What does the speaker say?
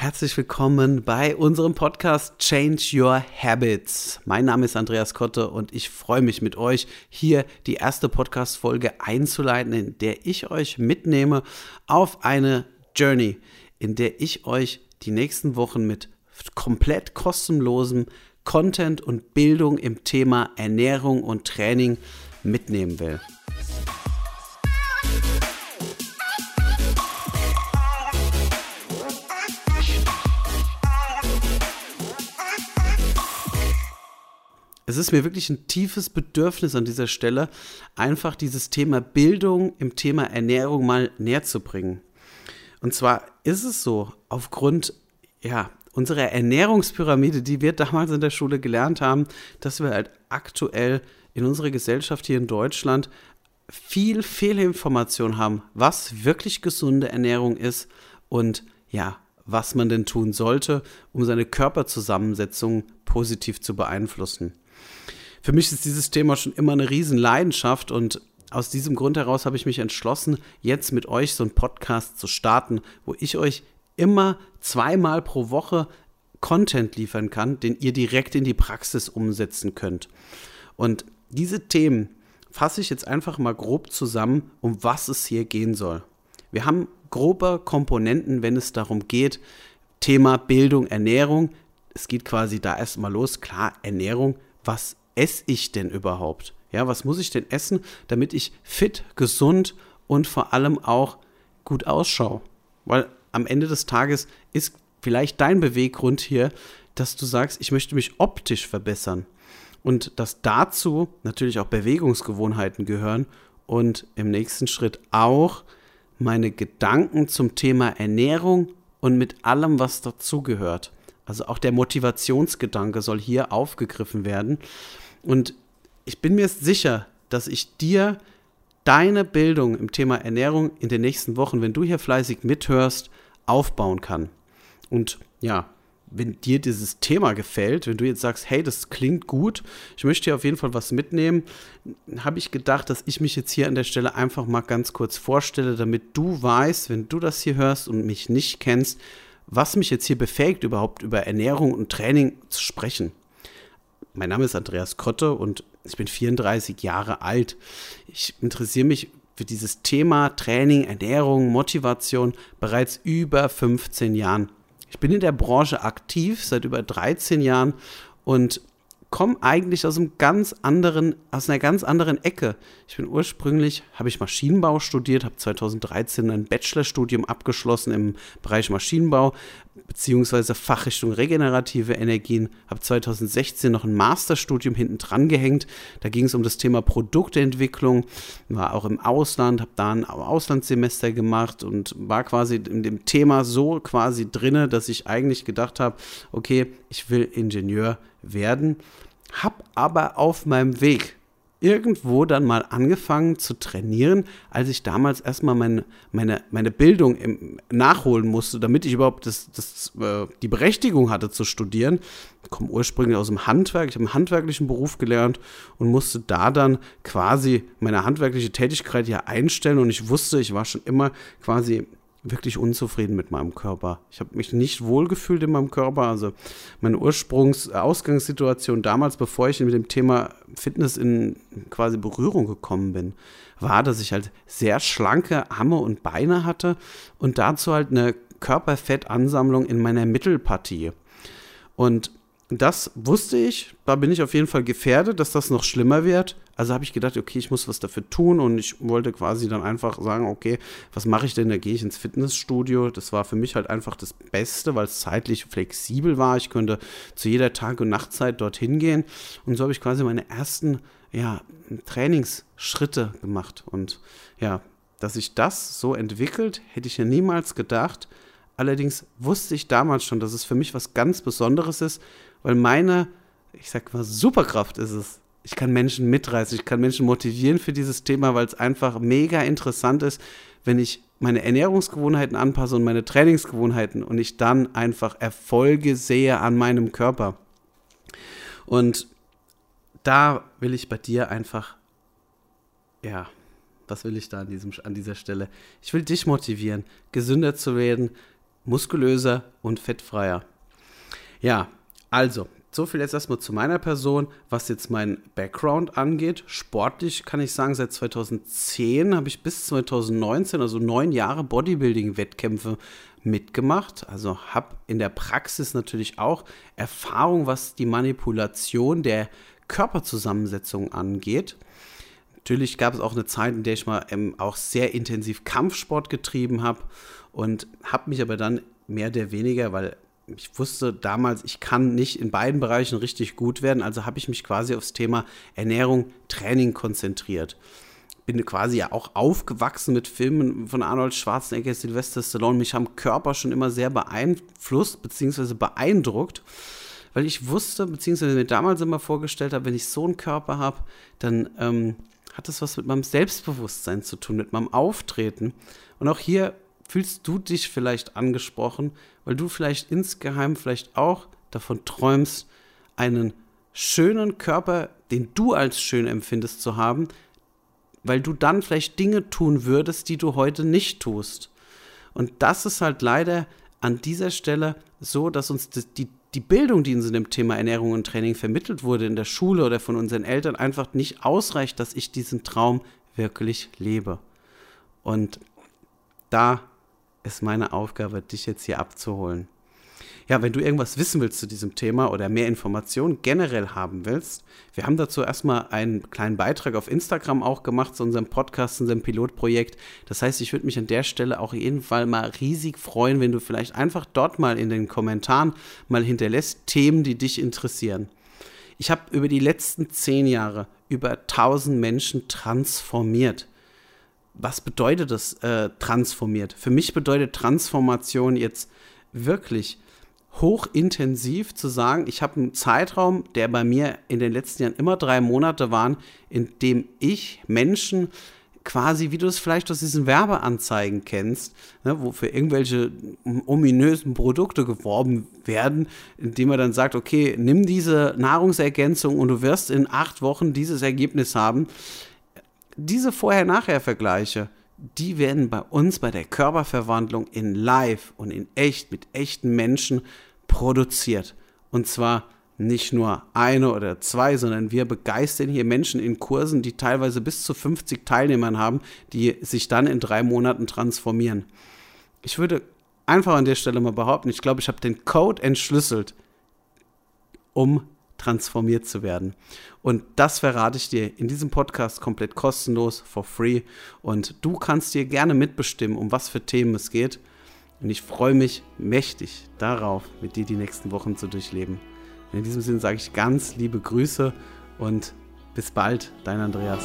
Herzlich willkommen bei unserem Podcast Change Your Habits. Mein Name ist Andreas Kotte und ich freue mich mit euch hier die erste Podcast-Folge einzuleiten, in der ich euch mitnehme auf eine Journey, in der ich euch die nächsten Wochen mit komplett kostenlosem Content und Bildung im Thema Ernährung und Training mitnehmen will. Es ist mir wirklich ein tiefes Bedürfnis an dieser Stelle, einfach dieses Thema Bildung im Thema Ernährung mal näher zu bringen. Und zwar ist es so, aufgrund ja, unserer Ernährungspyramide, die wir damals in der Schule gelernt haben, dass wir halt aktuell in unserer Gesellschaft hier in Deutschland viel Fehlinformation haben, was wirklich gesunde Ernährung ist und ja, was man denn tun sollte, um seine Körperzusammensetzung positiv zu beeinflussen für mich ist dieses Thema schon immer eine Riesenleidenschaft und aus diesem Grund heraus habe ich mich entschlossen, jetzt mit euch so einen Podcast zu starten, wo ich euch immer zweimal pro Woche Content liefern kann, den ihr direkt in die Praxis umsetzen könnt. Und diese Themen fasse ich jetzt einfach mal grob zusammen, um was es hier gehen soll. Wir haben grobe Komponenten, wenn es darum geht, Thema Bildung, Ernährung. Es geht quasi da erstmal los. Klar, Ernährung, was esse ich denn überhaupt? Ja, was muss ich denn essen, damit ich fit, gesund und vor allem auch gut ausschaue? Weil am Ende des Tages ist vielleicht dein Beweggrund hier, dass du sagst, ich möchte mich optisch verbessern. Und dass dazu natürlich auch Bewegungsgewohnheiten gehören und im nächsten Schritt auch meine Gedanken zum Thema Ernährung und mit allem, was dazugehört. Also auch der Motivationsgedanke soll hier aufgegriffen werden. Und ich bin mir sicher, dass ich dir deine Bildung im Thema Ernährung in den nächsten Wochen, wenn du hier fleißig mithörst, aufbauen kann. Und ja, wenn dir dieses Thema gefällt, wenn du jetzt sagst, hey, das klingt gut, ich möchte hier auf jeden Fall was mitnehmen, habe ich gedacht, dass ich mich jetzt hier an der Stelle einfach mal ganz kurz vorstelle, damit du weißt, wenn du das hier hörst und mich nicht kennst, was mich jetzt hier befähigt, überhaupt über Ernährung und Training zu sprechen mein Name ist Andreas Krotte und ich bin 34 Jahre alt. Ich interessiere mich für dieses Thema Training, Ernährung, Motivation bereits über 15 Jahren. Ich bin in der Branche aktiv seit über 13 Jahren und komme eigentlich aus einem ganz anderen, aus einer ganz anderen Ecke. Ich bin ursprünglich, habe ich Maschinenbau studiert, habe 2013 ein Bachelorstudium abgeschlossen im Bereich Maschinenbau, beziehungsweise Fachrichtung regenerative Energien, habe 2016 noch ein Masterstudium hinten dran gehängt. Da ging es um das Thema Produktentwicklung, war auch im Ausland, habe da ein Auslandssemester gemacht und war quasi in dem Thema so quasi drinne, dass ich eigentlich gedacht habe, okay, ich will Ingenieur werden, habe aber auf meinem Weg irgendwo dann mal angefangen zu trainieren, als ich damals erstmal meine, meine, meine Bildung im, nachholen musste, damit ich überhaupt das, das, äh, die Berechtigung hatte zu studieren. Ich komme ursprünglich aus dem Handwerk, ich habe einen handwerklichen Beruf gelernt und musste da dann quasi meine handwerkliche Tätigkeit ja einstellen und ich wusste, ich war schon immer quasi wirklich unzufrieden mit meinem Körper. Ich habe mich nicht wohlgefühlt in meinem Körper. Also meine Ursprungs-Ausgangssituation damals, bevor ich mit dem Thema Fitness in quasi Berührung gekommen bin, war, dass ich halt sehr schlanke Arme und Beine hatte und dazu halt eine Körperfettansammlung in meiner Mittelpartie. Und das wusste ich, da bin ich auf jeden Fall gefährdet, dass das noch schlimmer wird. Also habe ich gedacht, okay, ich muss was dafür tun und ich wollte quasi dann einfach sagen, okay, was mache ich denn? Da gehe ich ins Fitnessstudio. Das war für mich halt einfach das Beste, weil es zeitlich flexibel war. Ich könnte zu jeder Tag- und Nachtzeit dorthin gehen. Und so habe ich quasi meine ersten ja, Trainingsschritte gemacht. Und ja, dass sich das so entwickelt, hätte ich ja niemals gedacht. Allerdings wusste ich damals schon, dass es für mich was ganz Besonderes ist, weil meine, ich sag mal, Superkraft ist es. Ich kann Menschen mitreißen, ich kann Menschen motivieren für dieses Thema, weil es einfach mega interessant ist, wenn ich meine Ernährungsgewohnheiten anpasse und meine Trainingsgewohnheiten und ich dann einfach Erfolge sehe an meinem Körper. Und da will ich bei dir einfach, ja, was will ich da an, diesem, an dieser Stelle? Ich will dich motivieren, gesünder zu werden, muskulöser und fettfreier. Ja, also, so viel jetzt erstmal zu meiner Person, was jetzt mein Background angeht. Sportlich kann ich sagen, seit 2010 habe ich bis 2019, also neun Jahre Bodybuilding-Wettkämpfe mitgemacht. Also habe in der Praxis natürlich auch Erfahrung, was die Manipulation der Körperzusammensetzung angeht. Natürlich gab es auch eine Zeit, in der ich mal ähm, auch sehr intensiv Kampfsport getrieben habe und habe mich aber dann mehr oder weniger, weil ich wusste damals, ich kann nicht in beiden Bereichen richtig gut werden, also habe ich mich quasi aufs Thema Ernährung, Training konzentriert. Bin quasi ja auch aufgewachsen mit Filmen von Arnold Schwarzenegger, Sylvester Stallone. Mich haben Körper schon immer sehr beeinflusst bzw. beeindruckt, weil ich wusste, beziehungsweise mir damals immer vorgestellt habe, wenn ich so einen Körper habe, dann ähm, hat das was mit meinem Selbstbewusstsein zu tun, mit meinem Auftreten. Und auch hier fühlst du dich vielleicht angesprochen, weil du vielleicht insgeheim vielleicht auch davon träumst, einen schönen Körper, den du als schön empfindest, zu haben, weil du dann vielleicht Dinge tun würdest, die du heute nicht tust. Und das ist halt leider an dieser Stelle so, dass uns die, die Bildung, die in dem Thema Ernährung und Training vermittelt wurde in der Schule oder von unseren Eltern, einfach nicht ausreicht, dass ich diesen Traum wirklich lebe. Und da ist meine Aufgabe, dich jetzt hier abzuholen. Ja, wenn du irgendwas wissen willst zu diesem Thema oder mehr Informationen generell haben willst, wir haben dazu erstmal einen kleinen Beitrag auf Instagram auch gemacht zu unserem Podcast, unserem Pilotprojekt. Das heißt, ich würde mich an der Stelle auch jeden Fall mal riesig freuen, wenn du vielleicht einfach dort mal in den Kommentaren mal hinterlässt Themen, die dich interessieren. Ich habe über die letzten zehn Jahre über 1000 Menschen transformiert was bedeutet das äh, transformiert? Für mich bedeutet Transformation jetzt wirklich hochintensiv zu sagen, ich habe einen Zeitraum, der bei mir in den letzten Jahren immer drei Monate waren, in dem ich Menschen quasi, wie du es vielleicht aus diesen Werbeanzeigen kennst, ne, wo für irgendwelche ominösen Produkte geworben werden, indem man dann sagt, okay, nimm diese Nahrungsergänzung und du wirst in acht Wochen dieses Ergebnis haben. Diese Vorher-Nachher-Vergleiche, die werden bei uns bei der Körperverwandlung in Live und in echt mit echten Menschen produziert. Und zwar nicht nur eine oder zwei, sondern wir begeistern hier Menschen in Kursen, die teilweise bis zu 50 Teilnehmern haben, die sich dann in drei Monaten transformieren. Ich würde einfach an der Stelle mal behaupten, ich glaube, ich habe den Code entschlüsselt, um transformiert zu werden. Und das verrate ich dir in diesem Podcast komplett kostenlos, for free. Und du kannst dir gerne mitbestimmen, um was für Themen es geht. Und ich freue mich mächtig darauf, mit dir die nächsten Wochen zu durchleben. in diesem Sinne sage ich ganz liebe Grüße und bis bald, dein Andreas.